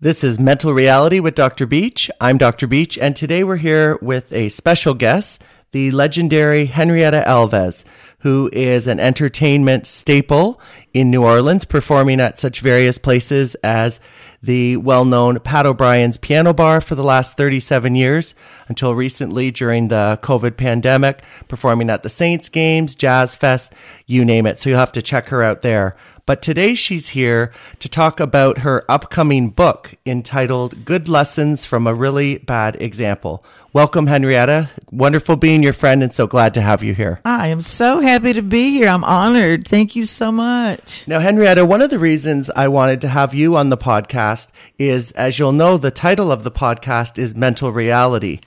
This is Mental Reality with Dr. Beach. I'm Dr. Beach, and today we're here with a special guest, the legendary Henrietta Alves, who is an entertainment staple in New Orleans, performing at such various places as the well known Pat O'Brien's Piano Bar for the last 37 years, until recently during the COVID pandemic, performing at the Saints games, Jazz Fest, you name it. So you'll have to check her out there. But today she's here to talk about her upcoming book entitled Good Lessons from a Really Bad Example. Welcome, Henrietta. Wonderful being your friend and so glad to have you here. I am so happy to be here. I'm honored. Thank you so much. Now, Henrietta, one of the reasons I wanted to have you on the podcast is, as you'll know, the title of the podcast is Mental Reality.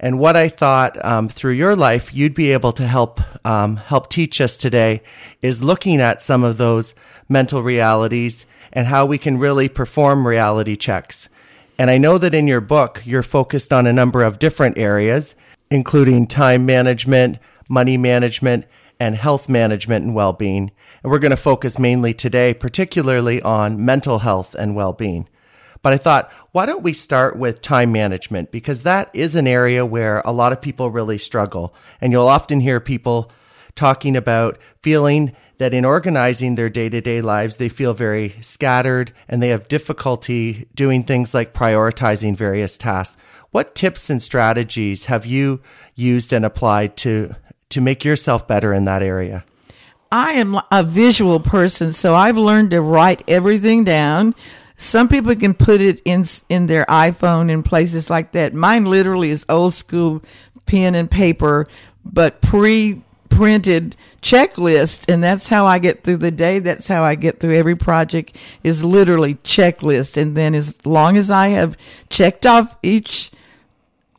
And what I thought um, through your life you'd be able to help um, help teach us today is looking at some of those mental realities and how we can really perform reality checks. And I know that in your book you're focused on a number of different areas, including time management, money management, and health management and well-being. And we're going to focus mainly today, particularly on mental health and well-being. But I thought, why don't we start with time management? Because that is an area where a lot of people really struggle. And you'll often hear people talking about feeling that in organizing their day to day lives, they feel very scattered and they have difficulty doing things like prioritizing various tasks. What tips and strategies have you used and applied to, to make yourself better in that area? I am a visual person, so I've learned to write everything down some people can put it in in their iPhone and places like that. Mine literally is old school pen and paper, but pre printed checklist and that's how I get through the day. That's how I get through every project is literally checklist. And then as long as I have checked off each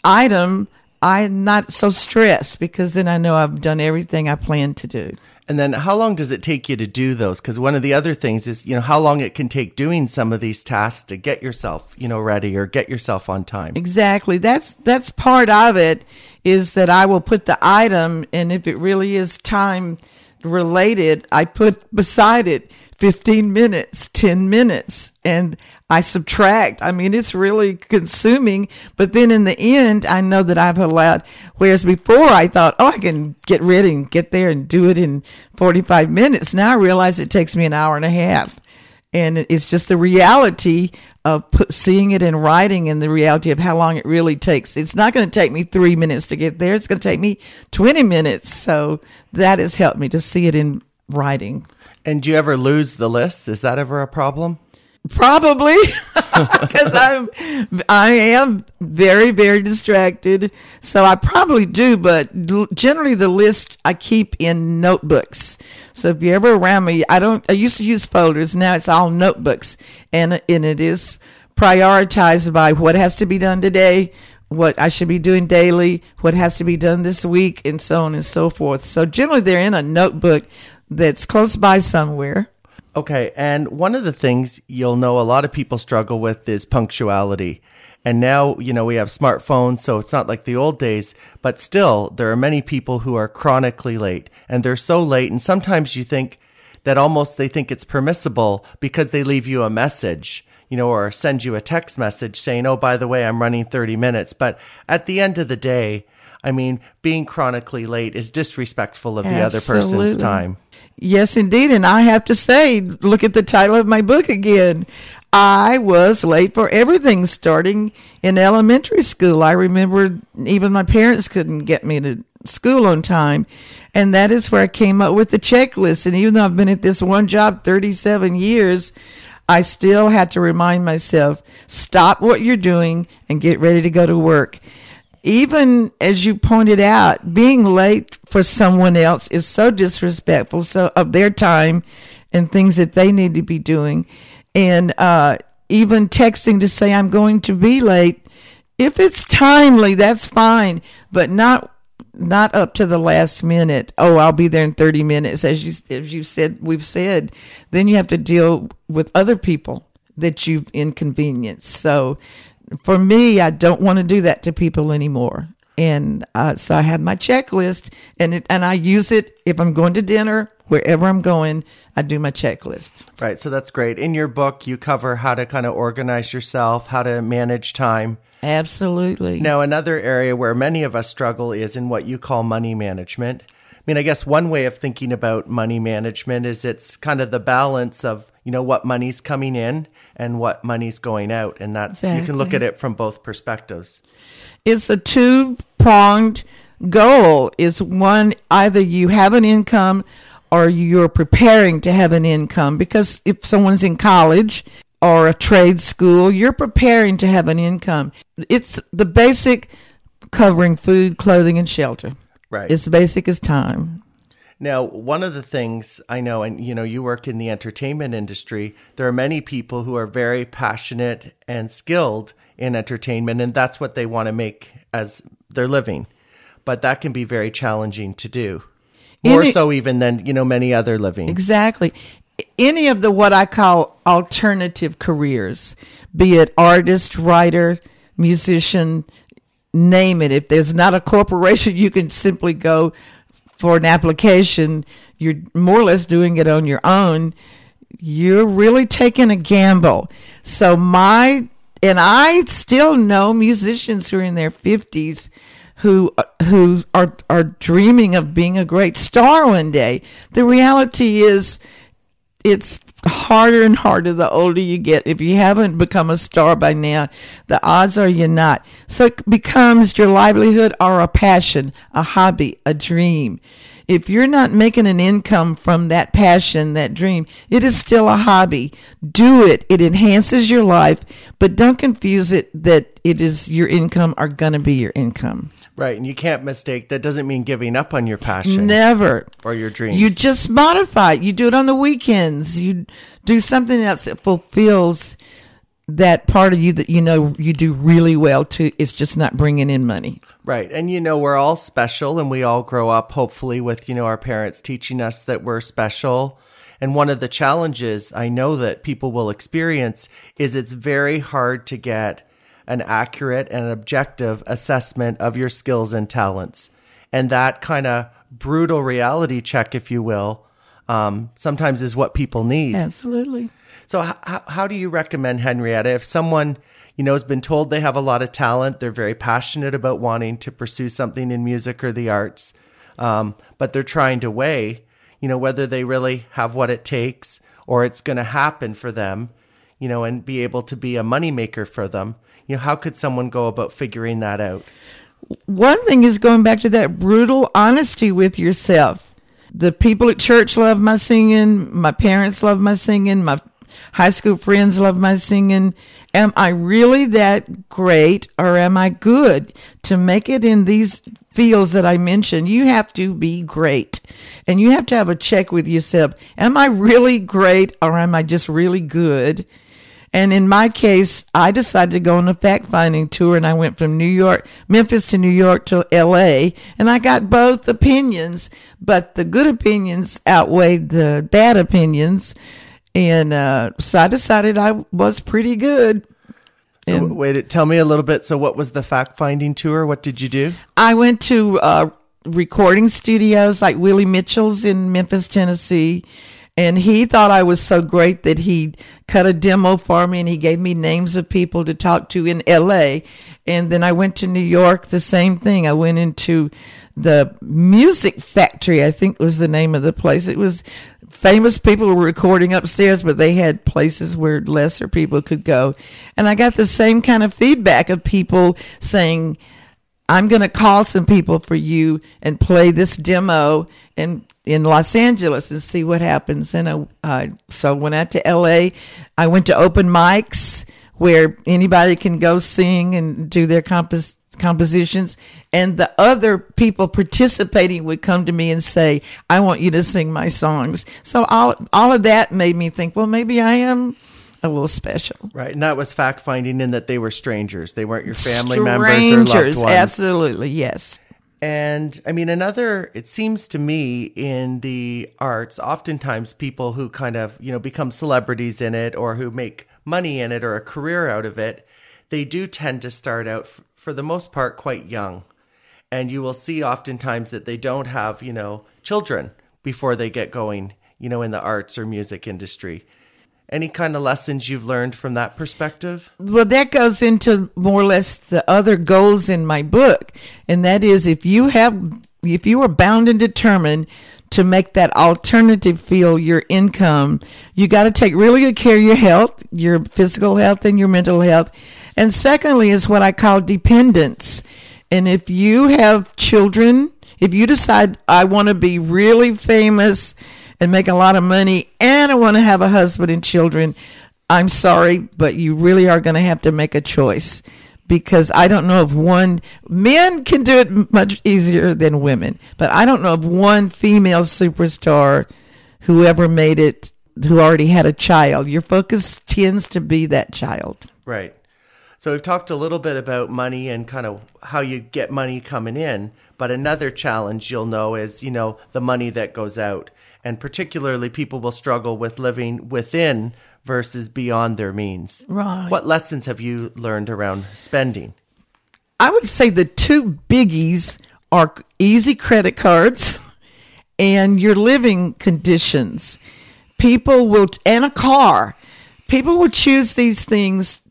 item, I'm not so stressed because then I know I've done everything I plan to do. And then how long does it take you to do those? Because one of the other things is, you know, how long it can take doing some of these tasks to get yourself, you know, ready or get yourself on time. Exactly. That's that's part of it is that I will put the item and if it really is time related, I put beside it 15 minutes, 10 minutes, and I subtract. I mean, it's really consuming, but then in the end, I know that I've allowed, whereas before I thought, oh, I can get ready and get there and do it in 45 minutes. Now I realize it takes me an hour and a half. And it's just the reality of put, seeing it in writing and the reality of how long it really takes. It's not going to take me three minutes to get there. It's going to take me 20 minutes. So that has helped me to see it in writing. And do you ever lose the list? Is that ever a problem? Probably, because I'm, I am very, very distracted. So I probably do, but generally the list I keep in notebooks. So if you're ever around me, I don't. I used to use folders. Now it's all notebooks, and and it is prioritized by what has to be done today, what I should be doing daily, what has to be done this week, and so on and so forth. So generally, they're in a notebook that's close by somewhere. Okay, and one of the things you'll know a lot of people struggle with is punctuality. And now, you know, we have smartphones, so it's not like the old days, but still, there are many people who are chronically late. And they're so late, and sometimes you think that almost they think it's permissible because they leave you a message, you know, or send you a text message saying, oh, by the way, I'm running 30 minutes. But at the end of the day, I mean, being chronically late is disrespectful of the Absolutely. other person's time. Yes, indeed. And I have to say, look at the title of my book again. I was late for everything starting in elementary school. I remember even my parents couldn't get me to school on time. And that is where I came up with the checklist. And even though I've been at this one job 37 years, I still had to remind myself stop what you're doing and get ready to go to work even as you pointed out, being late for someone else is so disrespectful so of their time and things that they need to be doing. And uh, even texting to say I'm going to be late, if it's timely, that's fine, but not not up to the last minute. Oh, I'll be there in 30 minutes as you as you said we've said. Then you have to deal with other people that you've inconvenienced. So for me, I don't want to do that to people anymore. And uh, so I have my checklist, and it, and I use it if I'm going to dinner, wherever I'm going. I do my checklist. Right. So that's great. In your book, you cover how to kind of organize yourself, how to manage time. Absolutely. Now, another area where many of us struggle is in what you call money management. I mean, I guess one way of thinking about money management is it's kind of the balance of, you know, what money's coming in and what money's going out. And that's, you can look at it from both perspectives. it's a two pronged goal is one either you have an income or you're preparing to have an income because if someone's in college or a trade school you're preparing to have an income it's the basic covering food clothing and shelter Right. it's basic as time Now, one of the things I know, and you know, you work in the entertainment industry, there are many people who are very passionate and skilled in entertainment, and that's what they want to make as their living. But that can be very challenging to do. More Any- so even than, you know, many other living. Exactly. Any of the what I call alternative careers, be it artist, writer, musician, name it. If there's not a corporation, you can simply go for an application. You're more or less doing it on your own. You're really taking a gamble. So my and I still know musicians who are in their fifties who who are are dreaming of being a great star one day. The reality is it's harder and harder the older you get. If you haven't become a star by now, the odds are you're not. So it becomes your livelihood or a passion, a hobby, a dream. If you're not making an income from that passion, that dream, it is still a hobby. Do it. It enhances your life, but don't confuse it that it is your income are going to be your income. Right. And you can't mistake that doesn't mean giving up on your passion Never. or your dreams. You just modify it. You do it on the weekends. You do something else that fulfills that part of you that you know you do really well to it's just not bringing in money. Right. And you know, we're all special and we all grow up hopefully with, you know, our parents teaching us that we're special. And one of the challenges I know that people will experience is it's very hard to get an accurate and objective assessment of your skills and talents. And that kind of brutal reality check, if you will, um, sometimes is what people need. Absolutely. So, h- how, how do you recommend Henrietta if someone you know has been told they have a lot of talent, they're very passionate about wanting to pursue something in music or the arts, um, but they're trying to weigh, you know, whether they really have what it takes or it's going to happen for them, you know, and be able to be a moneymaker for them. You know, how could someone go about figuring that out? One thing is going back to that brutal honesty with yourself. The people at church love my singing. My parents love my singing. My high school friends love my singing. Am I really that great or am I good to make it in these fields that I mentioned? You have to be great and you have to have a check with yourself. Am I really great or am I just really good? And in my case, I decided to go on a fact finding tour and I went from New York, Memphis to New York to LA. And I got both opinions, but the good opinions outweighed the bad opinions. And uh, so I decided I was pretty good. So, And- wait, tell me a little bit. So, what was the fact finding tour? What did you do? I went to uh, recording studios like Willie Mitchell's in Memphis, Tennessee. And he thought I was so great that he cut a demo for me and he gave me names of people to talk to in LA. And then I went to New York, the same thing. I went into the Music Factory, I think was the name of the place. It was famous people were recording upstairs, but they had places where lesser people could go. And I got the same kind of feedback of people saying, I'm going to call some people for you and play this demo in in Los Angeles and see what happens. And I, uh, so I went out to L.A. I went to open mics where anybody can go sing and do their compos- compositions, and the other people participating would come to me and say, "I want you to sing my songs." So all all of that made me think, well, maybe I am a little special. Right, and that was fact finding in that they were strangers. They weren't your family members or loved ones. absolutely, yes. And I mean, another, it seems to me in the arts, oftentimes people who kind of, you know, become celebrities in it or who make money in it or a career out of it, they do tend to start out, f- for the most part, quite young. and you will see oftentimes that they don't have, you know, children before they get going, you know, in the arts or music industry. Any kind of lessons you've learned from that perspective? Well, that goes into more or less the other goals in my book. And that is if you have, if you are bound and determined to make that alternative field your income, you got to take really good care of your health, your physical health and your mental health. And secondly is what I call dependence. And if you have children, if you decide I want to be really famous and make a lot of money and I want to have a husband and children, I'm sorry, but you really are going to have to make a choice because I don't know if one men can do it much easier than women, but I don't know if one female superstar who ever made it who already had a child. Your focus tends to be that child. Right. So we've talked a little bit about money and kind of how you get money coming in, but another challenge you'll know is, you know, the money that goes out. And particularly people will struggle with living within versus beyond their means. Right. What lessons have you learned around spending? I would say the two biggies are easy credit cards and your living conditions. People will, and a car. People will choose these things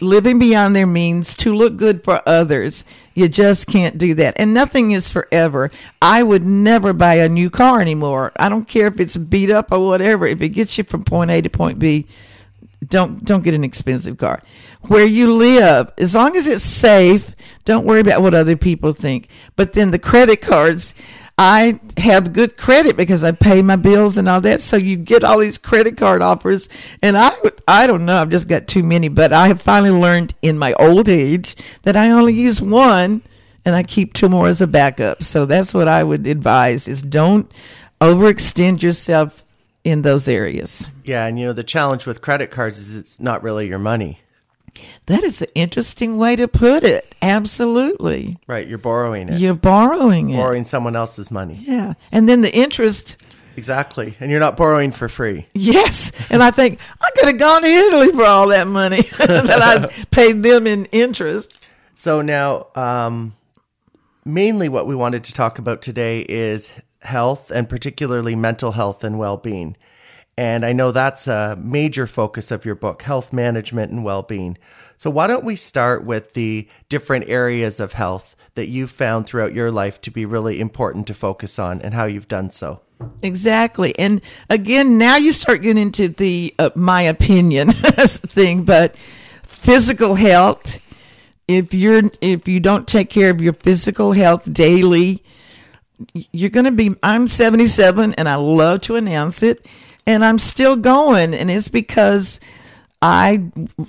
living beyond their means to look good for others. You just can't do that. And nothing is forever. I would never buy a new car anymore. I don't care if it's beat up or whatever. If it gets you from point A to point B, don't don't get an expensive car. Where you live, as long as it's safe, don't worry about what other people think. But then the credit cards, I have good credit because I pay my bills and all that. So you get all these credit card offers, and I I don't know. I've just got too many, but I have finally learned in my old age that I only use one, and I keep two more as a backup. So that's what I would advise: is don't overextend yourself in those areas. Yeah, and you know the challenge with credit cards is it's not really your money. That is an interesting way to put it. Absolutely. Right, you're borrowing it. You're borrowing it. borrowing someone else's money. Yeah. And then the interest. Exactly. And you're not borrowing for free. Yes. And I think I could have gone to Italy for all that money that I paid them in interest. So now, um, mainly what we wanted to talk about today is health and particularly mental health and well being. And I know that's a major focus of your book, health management and well being. So, why don't we start with the different areas of health that you've found throughout your life to be really important to focus on and how you've done so? Exactly. And again, now you start getting into the uh, my opinion thing, but physical health, if you're if you don't take care of your physical health daily, you're going to be I'm 77 and I love to announce it and I'm still going and it's because I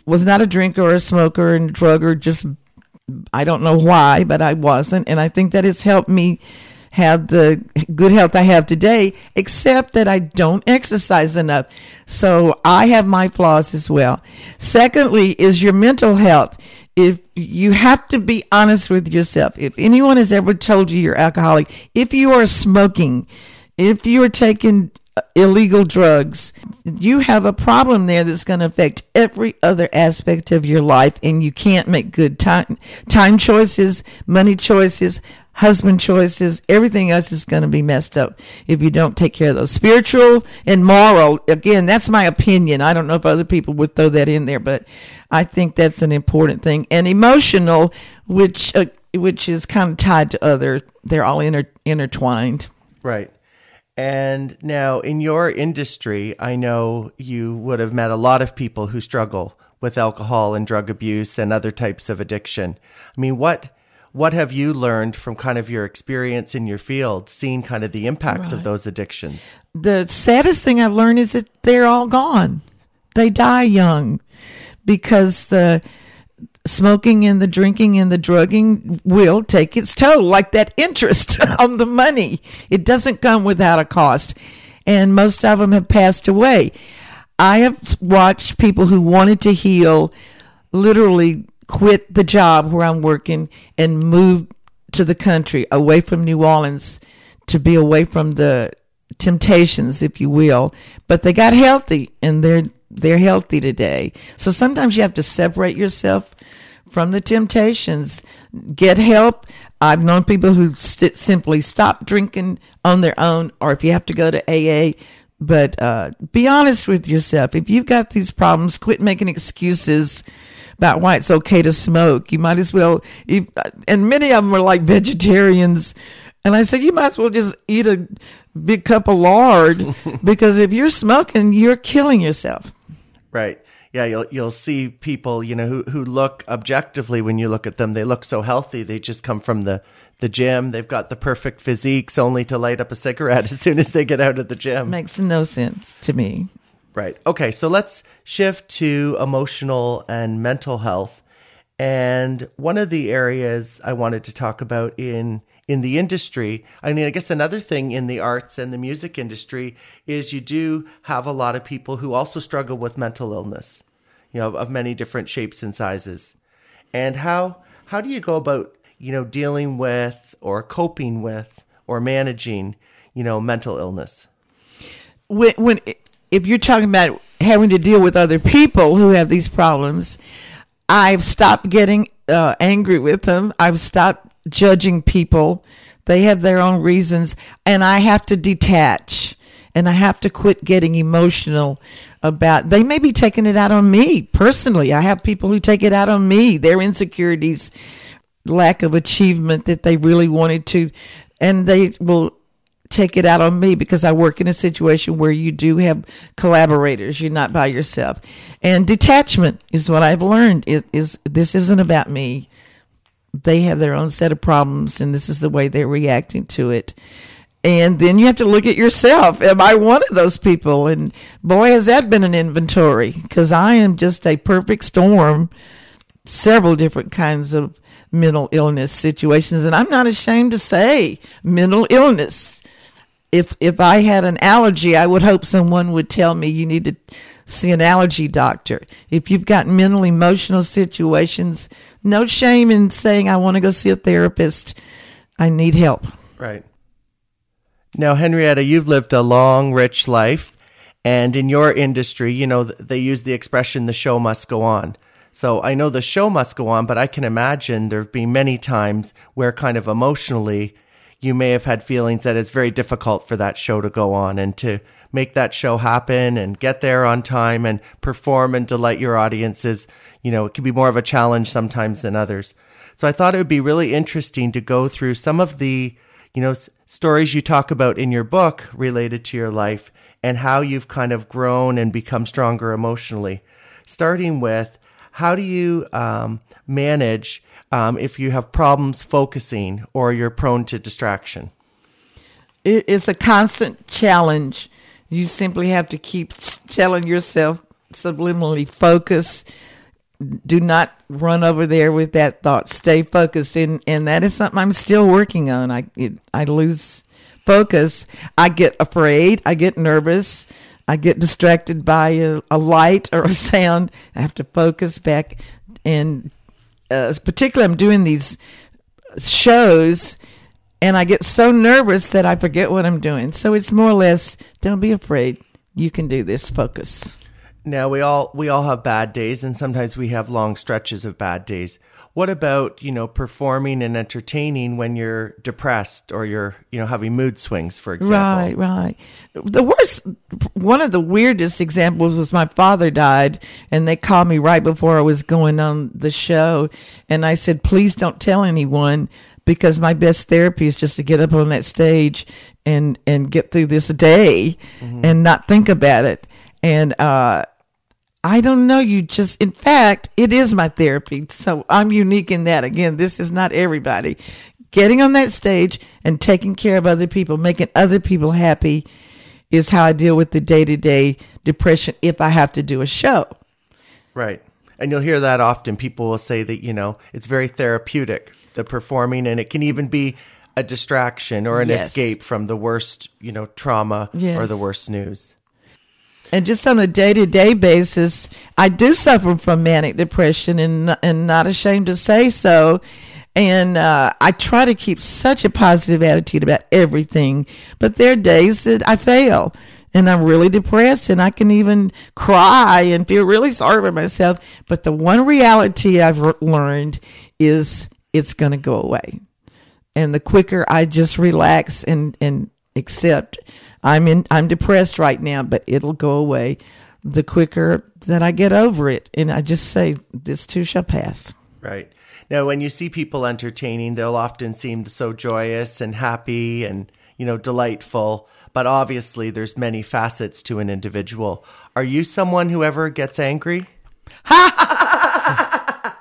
was not a drinker or a smoker and drugger just I don't know why but I wasn't and I think that has helped me have the good health I have today except that I don't exercise enough. So I have my flaws as well. Secondly is your mental health. If you have to be honest with yourself if anyone has ever told you you're alcoholic if you are smoking if you are taking illegal drugs, you have a problem there that's going to affect every other aspect of your life, and you can't make good time time choices, money choices, husband choices. Everything else is going to be messed up if you don't take care of those spiritual and moral. Again, that's my opinion. I don't know if other people would throw that in there, but I think that's an important thing. And emotional, which uh, which is kind of tied to other. They're all inter- intertwined. Right. And now, in your industry, I know you would have met a lot of people who struggle with alcohol and drug abuse and other types of addiction. I mean, what what have you learned from kind of your experience in your field, seeing kind of the impacts right. of those addictions? The saddest thing I've learned is that they're all gone. They die young because the smoking and the drinking and the drugging will take its toll, like that interest on the money. It doesn't come without a cost. And most of them have passed away. I have watched people who wanted to heal literally quit the job where I'm working and move to the country away from New Orleans to be away from the temptations, if you will. But they got healthy and they're they're healthy today. So sometimes you have to separate yourself from the temptations. Get help. I've known people who st- simply stop drinking on their own, or if you have to go to AA. But uh, be honest with yourself. If you've got these problems, quit making excuses about why it's okay to smoke. You might as well, you, and many of them are like vegetarians. And I said, you might as well just eat a big cup of lard because if you're smoking, you're killing yourself. Right. Yeah, you'll you'll see people, you know, who who look objectively when you look at them, they look so healthy. They just come from the the gym. They've got the perfect physiques only to light up a cigarette as soon as they get out of the gym. Makes no sense to me. Right. Okay, so let's shift to emotional and mental health. And one of the areas I wanted to talk about in in the industry, I mean, I guess another thing in the arts and the music industry is you do have a lot of people who also struggle with mental illness, you know, of many different shapes and sizes. And how how do you go about, you know, dealing with or coping with or managing, you know, mental illness? When when if you're talking about having to deal with other people who have these problems, I've stopped getting uh, angry with them. I've stopped judging people. They have their own reasons, and I have to detach and I have to quit getting emotional about they may be taking it out on me personally. I have people who take it out on me, their insecurities, lack of achievement that they really wanted to and they will take it out on me because I work in a situation where you do have collaborators. You're not by yourself. And detachment is what I've learned. It is this isn't about me they have their own set of problems and this is the way they're reacting to it. And then you have to look at yourself. Am I one of those people? And boy, has that been an inventory because I am just a perfect storm, several different kinds of mental illness situations. And I'm not ashamed to say mental illness. If, if I had an allergy, I would hope someone would tell me you need to see an allergy doctor. If you've got mental, emotional situations, no shame in saying, I want to go see a therapist. I need help. Right. Now, Henrietta, you've lived a long, rich life. And in your industry, you know, they use the expression, the show must go on. So I know the show must go on, but I can imagine there have been many times where kind of emotionally you may have had feelings that it's very difficult for that show to go on and to make that show happen and get there on time and perform and delight your audiences. You know, it can be more of a challenge sometimes than others. So I thought it would be really interesting to go through some of the, you know, stories you talk about in your book related to your life and how you've kind of grown and become stronger emotionally. Starting with how do you um, manage um, if you have problems focusing or you're prone to distraction? It's a constant challenge you simply have to keep telling yourself subliminally focus. Do not run over there with that thought. Stay focused, and and that is something I'm still working on. I it, I lose focus. I get afraid. I get nervous. I get distracted by a, a light or a sound. I have to focus back, and uh, particularly I'm doing these shows and I get so nervous that I forget what I'm doing. So it's more or less don't be afraid. You can do this. Focus. Now we all we all have bad days and sometimes we have long stretches of bad days. What about, you know, performing and entertaining when you're depressed or you're, you know, having mood swings, for example? Right, right. The worst, one of the weirdest examples was my father died, and they called me right before I was going on the show, and I said, please don't tell anyone because my best therapy is just to get up on that stage and and get through this day mm-hmm. and not think about it and uh I don't know. You just, in fact, it is my therapy. So I'm unique in that. Again, this is not everybody. Getting on that stage and taking care of other people, making other people happy is how I deal with the day to day depression if I have to do a show. Right. And you'll hear that often. People will say that, you know, it's very therapeutic, the performing, and it can even be a distraction or an yes. escape from the worst, you know, trauma yes. or the worst news. And just on a day to day basis, I do suffer from manic depression and, and not ashamed to say so. And uh, I try to keep such a positive attitude about everything. But there are days that I fail and I'm really depressed and I can even cry and feel really sorry for myself. But the one reality I've r- learned is it's going to go away. And the quicker I just relax and, and accept I'm in, I'm depressed right now, but it'll go away the quicker that I get over it. And I just say, this too shall pass. Right. Now, when you see people entertaining, they'll often seem so joyous and happy and, you know, delightful. But obviously, there's many facets to an individual. Are you someone who ever gets angry? that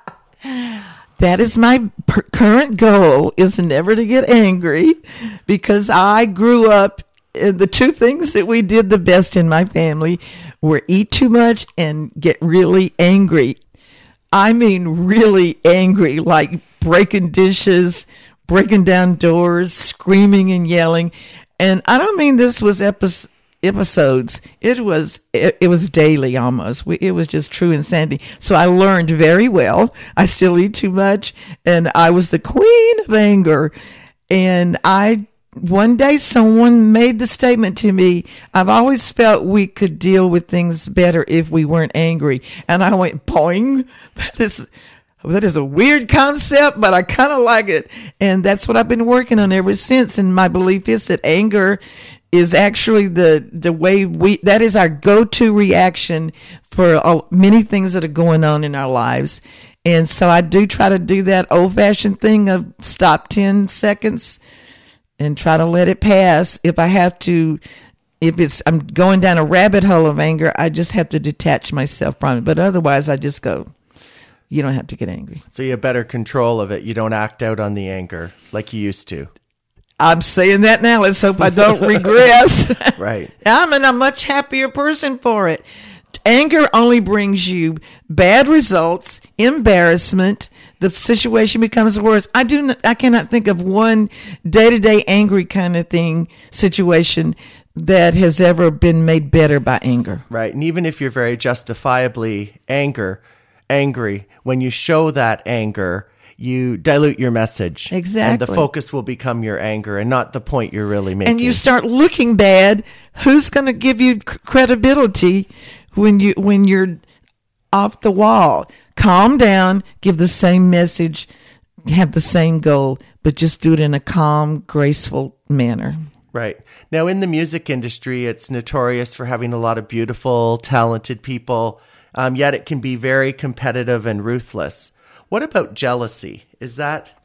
is my per- current goal is never to get angry because I grew up Uh, the two things that we did the best in my family were eat too much and get really angry. I mean, really angry, like breaking dishes, breaking down doors, screaming and yelling. And I don't mean this was episode episodes. It was it, it was daily almost. We, it was just true insanity. So i learned very well. I still eat too much. And i was the queen of anger. And i one day someone made the statement to me i've always felt we could deal with things better if we weren't angry. And i went boing. That is that is a weird concept but i kind of like it. And that's what i've been working on ever since. And my belief is that anger is actually the the way we that is our go-to reaction for uh, many things that are going on in our lives. And so i do try to do that old-fashioned thing of stop 10 seconds and try to let it pass. If I have to, if it's I'm going down a rabbit hole of anger, I just have to detach myself from it. But otherwise, I just go. You don't have to get angry. So you have better control of it. You don't act out on the anger like you used to. I'm saying that now. Let's hope I don't regress. right. I'm in a much happier person for it. Anger only brings you bad results, embarrassment, the situation becomes worse. I do. Not, I cannot think of one day to day angry kind of thing situation that has ever been made better by anger. Right, and even if you're very justifiably anger, angry, when you show that anger, you dilute your message. Exactly. And the focus will become your anger and not the point you're really making. And you start looking bad. Who's going to give you credibility when you when you're off the wall? Calm down, give the same message, have the same goal, but just do it in a calm, graceful manner. Right. Now, in the music industry, it's notorious for having a lot of beautiful, talented people, um, yet it can be very competitive and ruthless. What about jealousy? Is that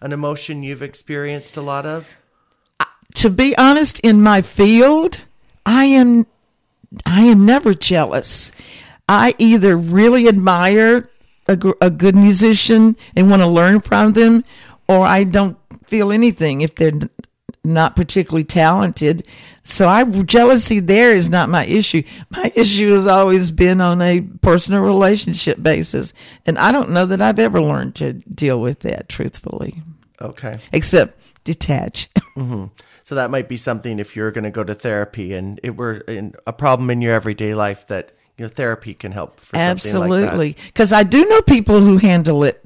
an emotion you've experienced a lot of? Uh, to be honest, in my field, I am I am never jealous. I either really admire a, a good musician and want to learn from them, or I don't feel anything if they're not particularly talented. So I jealousy there is not my issue. My issue has always been on a personal relationship basis, and I don't know that I've ever learned to deal with that truthfully. Okay. Except detach. Mm-hmm. So that might be something if you're going to go to therapy and it were in a problem in your everyday life that you know therapy can help for absolutely. Because like i do know people who handle it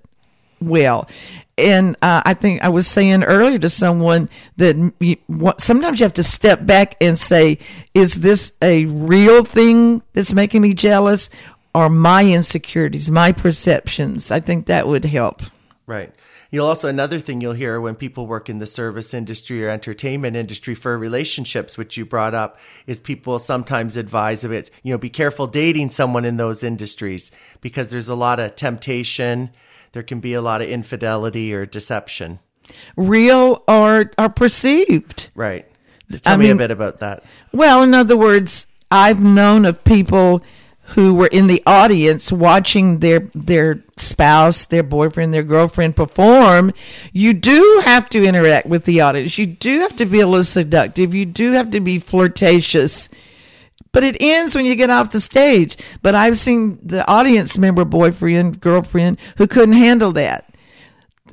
well. And uh, i think i was saying earlier to someone that you, what, sometimes you have to step back and say is this a real thing that's making me jealous or my insecurities my perceptions? I think that would help. Right You'll also another thing you'll hear when people work in the service industry or entertainment industry for relationships, which you brought up, is people sometimes advise of it. You know, be careful dating someone in those industries because there's a lot of temptation. There can be a lot of infidelity or deception. Real or are perceived. Right. Tell I me mean, a bit about that. Well, in other words, I've known of people who were in the audience watching their their spouse, their boyfriend, their girlfriend perform, you do have to interact with the audience. You do have to be a little seductive. You do have to be flirtatious. But it ends when you get off the stage. But I've seen the audience member, boyfriend, girlfriend, who couldn't handle that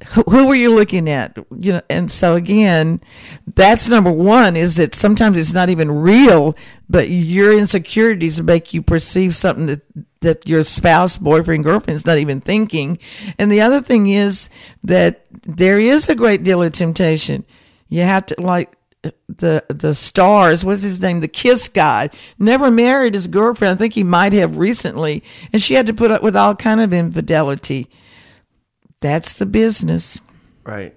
who were you looking at you know and so again that's number one is that sometimes it's not even real but your insecurities make you perceive something that that your spouse boyfriend girlfriend is not even thinking and the other thing is that there is a great deal of temptation you have to like the the stars. What's his name? The Kiss guy. Never married his girlfriend. I think he might have recently, and she had to put up with all kind of infidelity. That's the business. Right.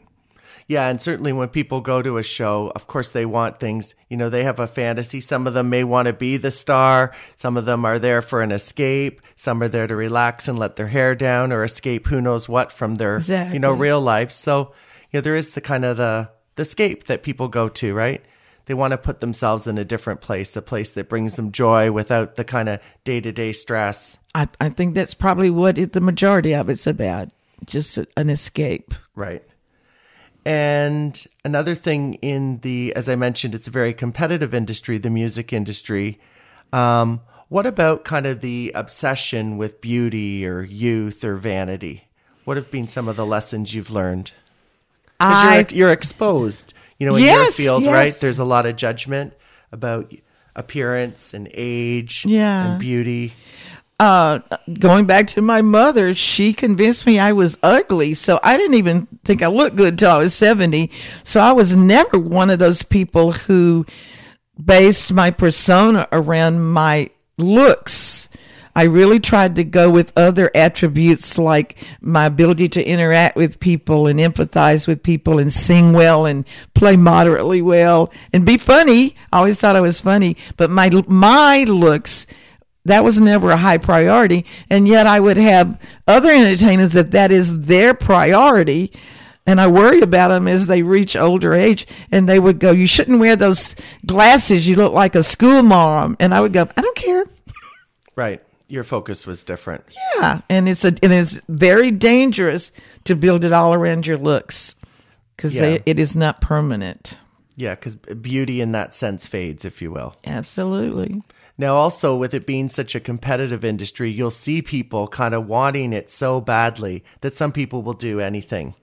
Yeah, and certainly when people go to a show, of course they want things, you know, they have a fantasy. Some of them may want to be the star, some of them are there for an escape, some are there to relax and let their hair down or escape who knows what from their, exactly. you know, real life. So, you know, there is the kind of the the escape that people go to, right? They want to put themselves in a different place, a place that brings them joy without the kind of day-to-day stress. I I think that's probably what it, the majority of it's about, just an escape. Right. And another thing in the, as I mentioned, it's a very competitive industry, the music industry. Um, what about kind of the obsession with beauty or youth or vanity? What have been some of the lessons you've learned? I, you're, you're, exposed, you know, in yes, your field, yes. right? There's a lot of judgment about appearance and age yeah. and beauty uh, going back to my mother, she convinced me I was ugly. So I didn't even think I looked good till I was 70. So I was never one of those people who based my persona around my looks. I really tried to go with other attributes like my ability to interact with people and empathize with people and sing well and play moderately well and be funny. I always thought I was funny, but my my looks that was never a high priority. And yet I would have other entertainers that that is their priority. And I worry about them as they reach older age. And they would go, You shouldn't wear those glasses. You look like a school mom. And I would go, I don't care. Right. Your focus was different. Yeah. And it's a, and it's very dangerous to build it all around your looks because Yeah. it is not permanent. Yeah, because beauty in that sense fades, if you will. Absolutely. Now, also with it being such a competitive industry, you'll see people kind of wanting it so badly that some people will do anything,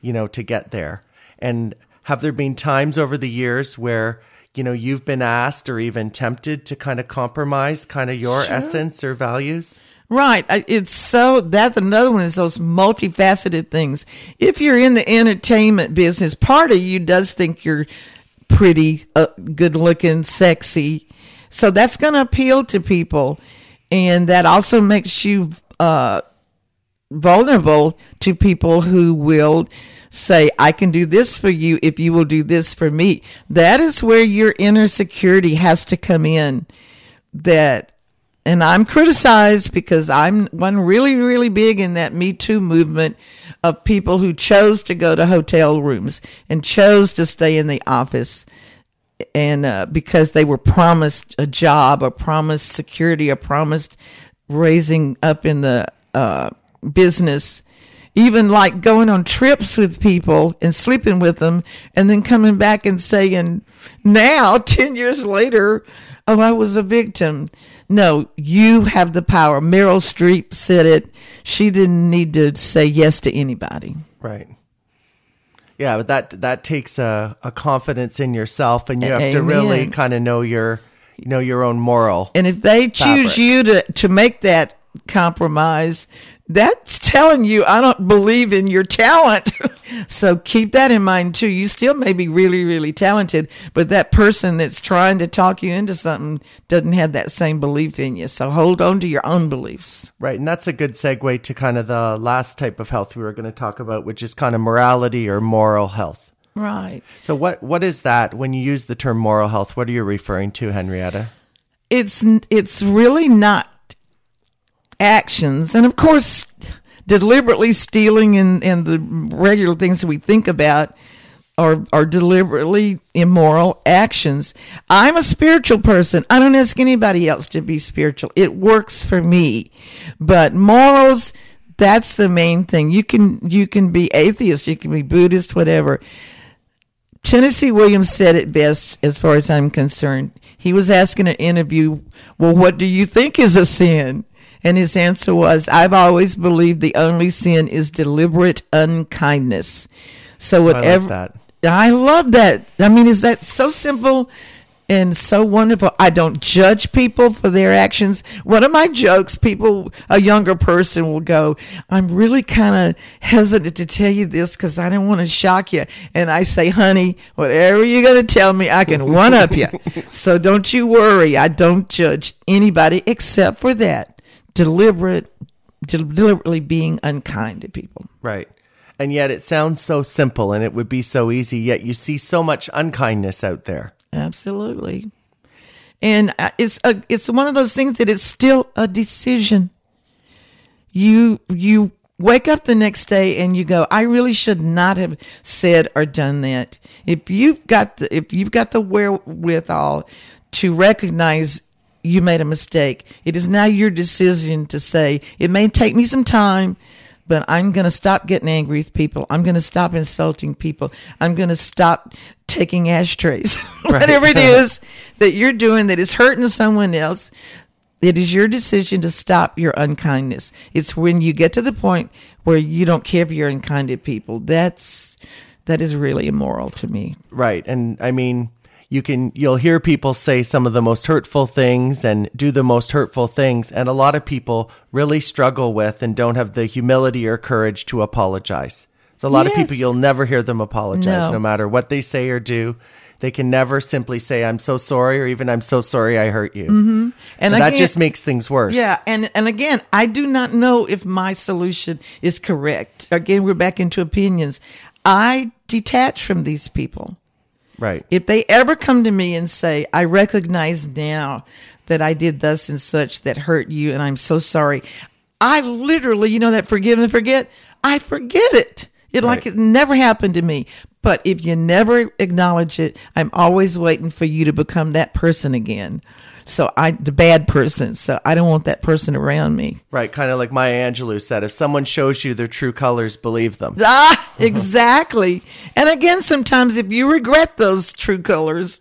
you know, to get there. And have there been times over the years where, you know, you've been asked or even tempted to kind of compromise kind of your essence or values? Right. It's so that's another one is those multifaceted things. If you're in the entertainment business, part of you does think you're pretty, uh, good looking, sexy. So that's going to appeal to people. And that also makes you, uh, vulnerable to people who will say, I can do this for you if you will do this for me. That is where your inner security has to come in. That, and I'm criticized because I'm one really, really big in that Me Too movement of people who chose to go to hotel rooms and chose to stay in the office and uh, because they were promised a job or promised security or promised raising up in the uh, business even like going on trips with people and sleeping with them and then coming back and saying now 10 years later oh i was a victim. No you have the power. Meryl streep said it. She didn't need to say yes to anybody. Right. Yeah, but that that takes a, a confidence in yourself, and you have to really kind of know your know your own moral. And if they choose Fabric. you to, to make that compromise, that's telling you I don't believe in your talent. so keep that in mind too. You still may be really, really talented, but that person that's trying to talk you into something doesn't have that same belief in you. So hold on to your own beliefs. Right, and that's a good segue to kind of the last type of health we were going to talk about, which is kind of morality or moral health. Right. So what what is that when you use the term moral health? What are you referring to, Henrietta? it's it's really not actions. And of course deliberately stealing and, and the regular things that we think about are are deliberately immoral actions. I'm a spiritual person. I don't ask anybody else to be spiritual. It works for me. But morals that's the main thing. You can you can be atheist you can be buddhist whatever. Tennessee Williams said it best as far as I'm concerned. He was asking an interview, well, what do you think is a sin? And his answer was, I've always believed the only sin is deliberate unkindness. So I like whatever. that. I love that. I mean, is that so simple? and so wonderful. I don't judge people for their actions. One of my jokes, people, a younger person will go, I'm really kind of hesitant to tell you this because I don't want to shock you. And I say, honey, whatever you're going to tell me, I can one up you. so don't you worry. I don't judge anybody except for that deliberate, deliberately being unkind to people. Right. And yet it sounds so simple and it would be so easy, yet you see so much unkindness out there. Absolutely. And uh, it's a, it's one of those things that it's still a decision. You you wake up the next day and you go, I really should not have said or done that. If you've got the if you've got the wherewithal to recognize you made a mistake, it is now your decision to say, it may take me some time, but I'm going to stop getting angry with people. I'm going to stop insulting people. I'm going to stop taking ashtrays. Whatever it is that you're doing that is hurting someone else, it is your decision to stop your unkindness. It's when you get to the point where you don't care if you're unkind to people. That's that is really immoral to me. Right. And I mean, you can you'll hear people say some of the most hurtful things and do the most hurtful things and a lot of people really struggle with and don't have the humility or courage to apologize. So a lot yes. of people you'll never hear them apologize no. no matter what they say or do. They can never simply say i'm so sorry or even i'm so sorry i hurt you. Mm-hmm. and, and again, that just makes things worse. Yeah and and again i do not know if my solution is correct. Again we're back into opinions. I detach from these people Right. If they ever come to me and say, I recognize now that I did thus and such that hurt you and I'm so sorry, I literally, you know, that forgive and forget, I forget it. It right. like it never happened to me. But if you never acknowledge it, I'm always waiting for you to become that person again. So I, the bad person. So I don't want that person around me. Right. Kind of like Maya Angelou said, if someone shows you their true colors, believe them. Ah, exactly. and again, sometimes if you regret those true colors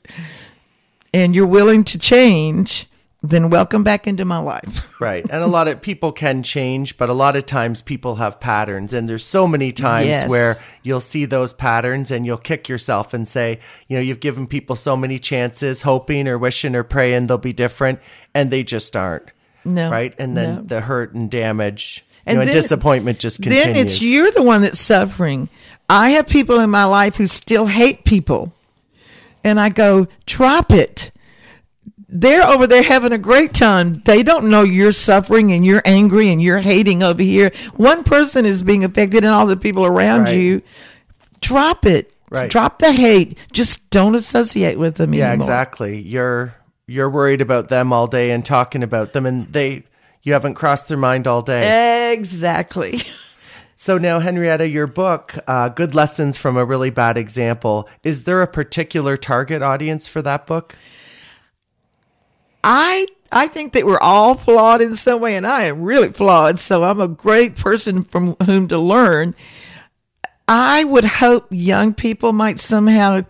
and you're willing to change, then welcome back into my life. right. And a lot of people can change, but a lot of times people have patterns. And there's so many times yes. where you'll see those patterns and you'll kick yourself and say, you know, you've given people so many chances, hoping or wishing or praying they'll be different, and they just aren't. No. Right. And then no. the hurt and damage and, know, then, and disappointment just continues. Then it's you're the one that's suffering. I have people in my life who still hate people. And I go, drop it they're over there having a great time. They don't know you're suffering and you're angry and you're hating over here. One person is being affected and all the people around right. you. Drop it. Right. Drop the hate. Just don't associate with them yeah, anymore. exactly. You're you're worried about them all day and talking about them and they you haven't crossed their mind all day. Exactly. So now, Henrietta, your book, uh, Good Lessons from a Really Bad Example, is there a particular target audience for that book? I I think that we're all flawed in some way, and I am really flawed. So I'm a great person from whom to learn. I would hope young people might somehow.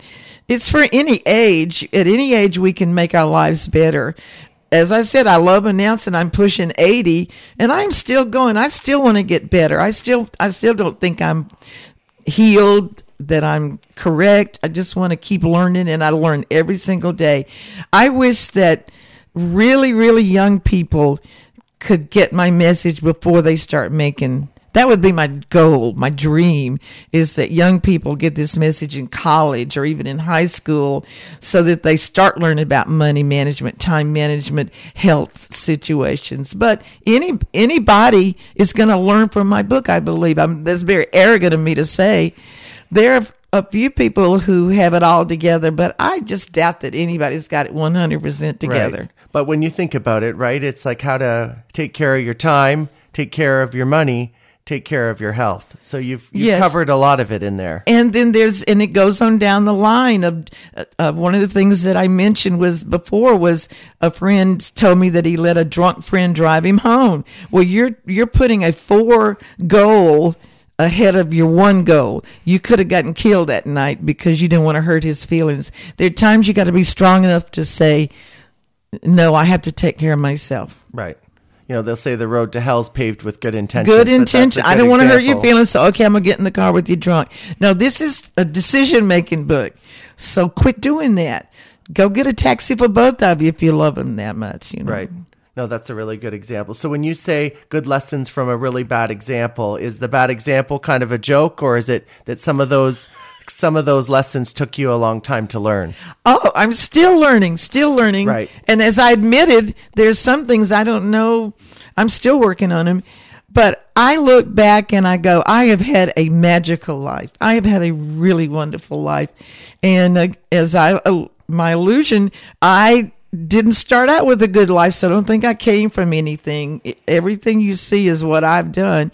It's for any age. At any age, we can make our lives better. As I said, I love announcing I'm pushing 80 and I'm still going. I still want to get better. I still, I still don't think I'm healed, that I'm correct. I just want to keep learning and I learn every single day. I wish that really, really young people could get my message before they start making that would be my goal, my dream is that young people get this message in college or even in high school so that they start learning about money management, time management, health situations. But any anybody is going to learn from my book, I believe. I'm that's very arrogant of me to say. There are a few people who have it all together, but I just doubt that anybody's got it 100% together. Right. But when you think about it, right, it's like how to take care of your time, take care of your money, take care of your health. So you've, you've yes. covered a lot of it in there. And then there's and it goes on down the line of of one of the things that I mentioned was before was a friend told me that he let a drunk friend drive him home. Well, you're you're putting a four goal ahead of your one goal. You could have gotten killed that night because you didn't want to hurt his feelings. There are times you got to be strong enough to say no, I have to take care of myself. Right. You know, they'll say the road to hell's paved with good intentions. Good intention. I don't want to hurt your feelings, so okay, I'm gonna get in the car with you drunk. No, this is a decision making book. So quit doing that. go get a taxi for both of you if you love them that much. You know, Right. No, that's a really good example. So when you say good lessons from a really bad example, is the bad example kind of a joke or is it that some of those some of those lessons took you a long time to learn? Oh, I'm still learning, still learning. Right. And as I admitted, there's some things I don't know. I'm still working on them. But I look back and I go, I have had a magical life. I have had a really wonderful life. And uh, as I, uh, my illusion, I didn't start out with a good life, so I don't think I came from anything. Everything you see is what I've done.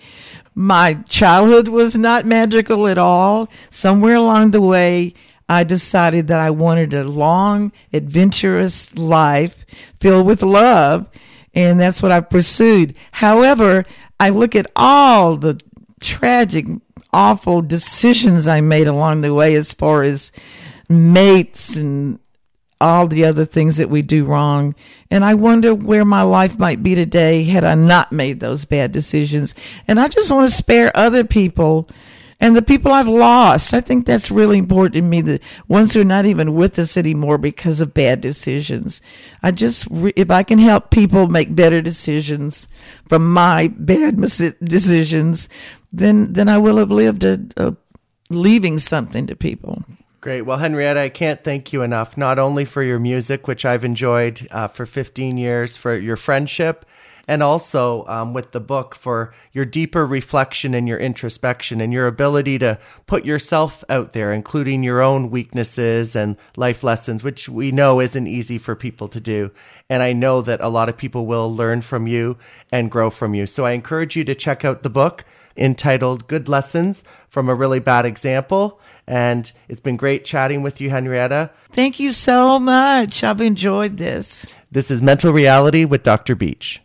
My childhood was not magical at all. Somewhere along the way, I decided that I wanted a long, adventurous life filled with love, and that's what I pursued. However, I look at all the tragic, awful decisions I made along the way as far as mates and all the other things that we do wrong. And I wonder where my life might be today had I not made those bad decisions. And I just want to spare other people and the people I've lost. I think that's really important to me. The ones who are not even with us anymore because of bad decisions. I just, if I can help people make better decisions from my bad decisions, then, then I will have lived a, a leaving something to people. Great. Well, Henrietta, I can't thank you enough, not only for your music, which I've enjoyed uh, for 15 years, for your friendship, and also um, with the book for your deeper reflection and your introspection and your ability to put yourself out there, including your own weaknesses and life lessons, which we know isn't easy for people to do. And I know that a lot of people will learn from you and grow from you. So I encourage you to check out the book entitled Good Lessons from a Really Bad Example. And it's been great chatting with you, Henrietta. Thank you so much. I've enjoyed this. This is Mental Reality with Dr. Beach.